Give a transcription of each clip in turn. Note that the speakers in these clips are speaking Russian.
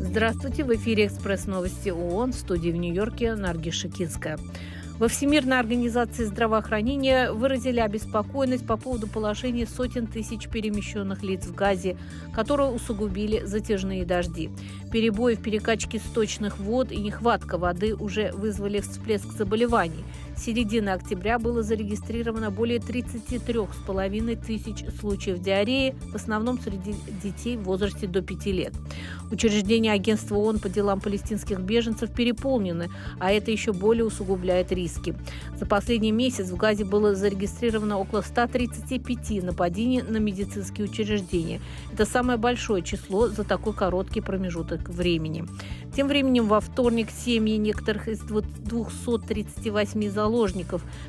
Здравствуйте, в эфире «Экспресс новости ООН» в студии в Нью-Йорке Нарги Шикинская. Во Всемирной организации здравоохранения выразили обеспокоенность по поводу положения сотен тысяч перемещенных лиц в Газе, которые усугубили затяжные дожди. Перебои в перекачке сточных вод и нехватка воды уже вызвали всплеск заболеваний. С середины октября было зарегистрировано более 33,5 тысяч случаев диареи, в основном среди детей в возрасте до 5 лет. Учреждения агентства ООН по делам палестинских беженцев переполнены, а это еще более усугубляет риски. За последний месяц в Газе было зарегистрировано около 135 нападений на медицинские учреждения. Это самое большое число за такой короткий промежуток времени. Тем временем во вторник семьи некоторых из 238 заложников,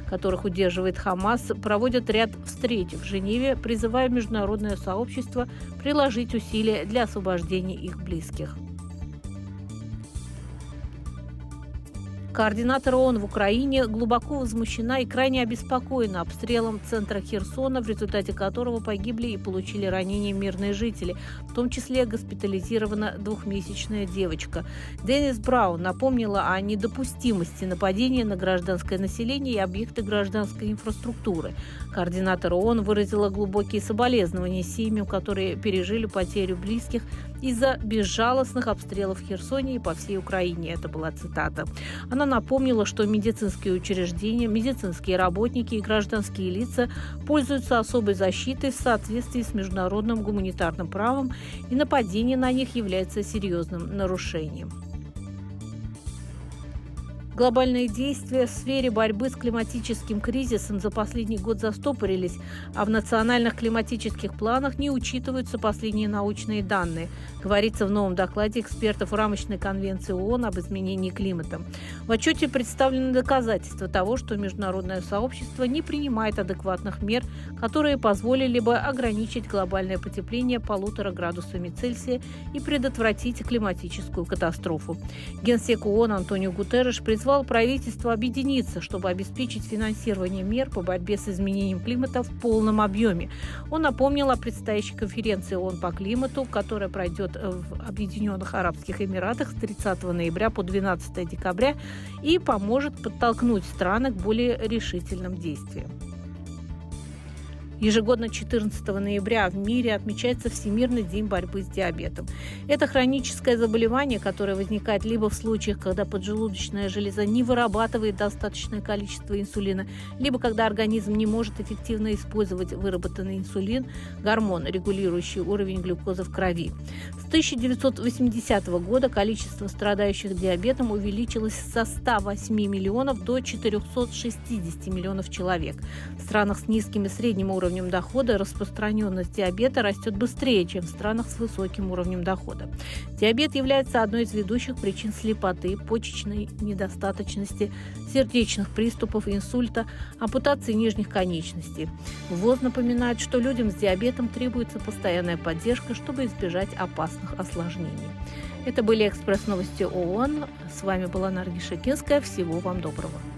которых удерживает Хамас, проводят ряд встреч в Женеве, призывая международное сообщество приложить усилия для освобождения их близких. Координатор ООН в Украине глубоко возмущена и крайне обеспокоена обстрелом центра Херсона, в результате которого погибли и получили ранения мирные жители, в том числе госпитализирована двухмесячная девочка. Деннис Браун напомнила о недопустимости нападения на гражданское население и объекты гражданской инфраструктуры. Координатор ООН выразила глубокие соболезнования семьям, которые пережили потерю близких из-за безжалостных обстрелов в Херсоне и по всей Украине. Это была цитата. Она напомнила, что медицинские учреждения, медицинские работники и гражданские лица пользуются особой защитой в соответствии с международным гуманитарным правом, и нападение на них является серьезным нарушением. Глобальные действия в сфере борьбы с климатическим кризисом за последний год застопорились, а в национальных климатических планах не учитываются последние научные данные, говорится в новом докладе экспертов рамочной конвенции ООН об изменении климата. В отчете представлены доказательства того, что международное сообщество не принимает адекватных мер, которые позволили бы ограничить глобальное потепление полутора градусами Цельсия и предотвратить климатическую катастрофу. Генсек ООН Антонио Гутерреш призвал правительство объединиться, чтобы обеспечить финансирование мер по борьбе с изменением климата в полном объеме. Он напомнил о предстоящей конференции ООН по климату, которая пройдет в Объединенных Арабских Эмиратах с 30 ноября по 12 декабря и поможет подтолкнуть страны к более решительным действиям. Ежегодно 14 ноября в мире отмечается Всемирный день борьбы с диабетом. Это хроническое заболевание, которое возникает либо в случаях, когда поджелудочная железа не вырабатывает достаточное количество инсулина, либо когда организм не может эффективно использовать выработанный инсулин, гормон, регулирующий уровень глюкозы в крови. С 1980 года количество страдающих диабетом увеличилось со 108 миллионов до 460 миллионов человек. В странах с низким и средним уровнем уровнем дохода распространенность диабета растет быстрее, чем в странах с высоким уровнем дохода. Диабет является одной из ведущих причин слепоты, почечной недостаточности, сердечных приступов, инсульта, ампутации нижних конечностей. ВОЗ напоминает, что людям с диабетом требуется постоянная поддержка, чтобы избежать опасных осложнений. Это были экспресс-новости ООН. С вами была Наргиша Кинская. Всего вам доброго.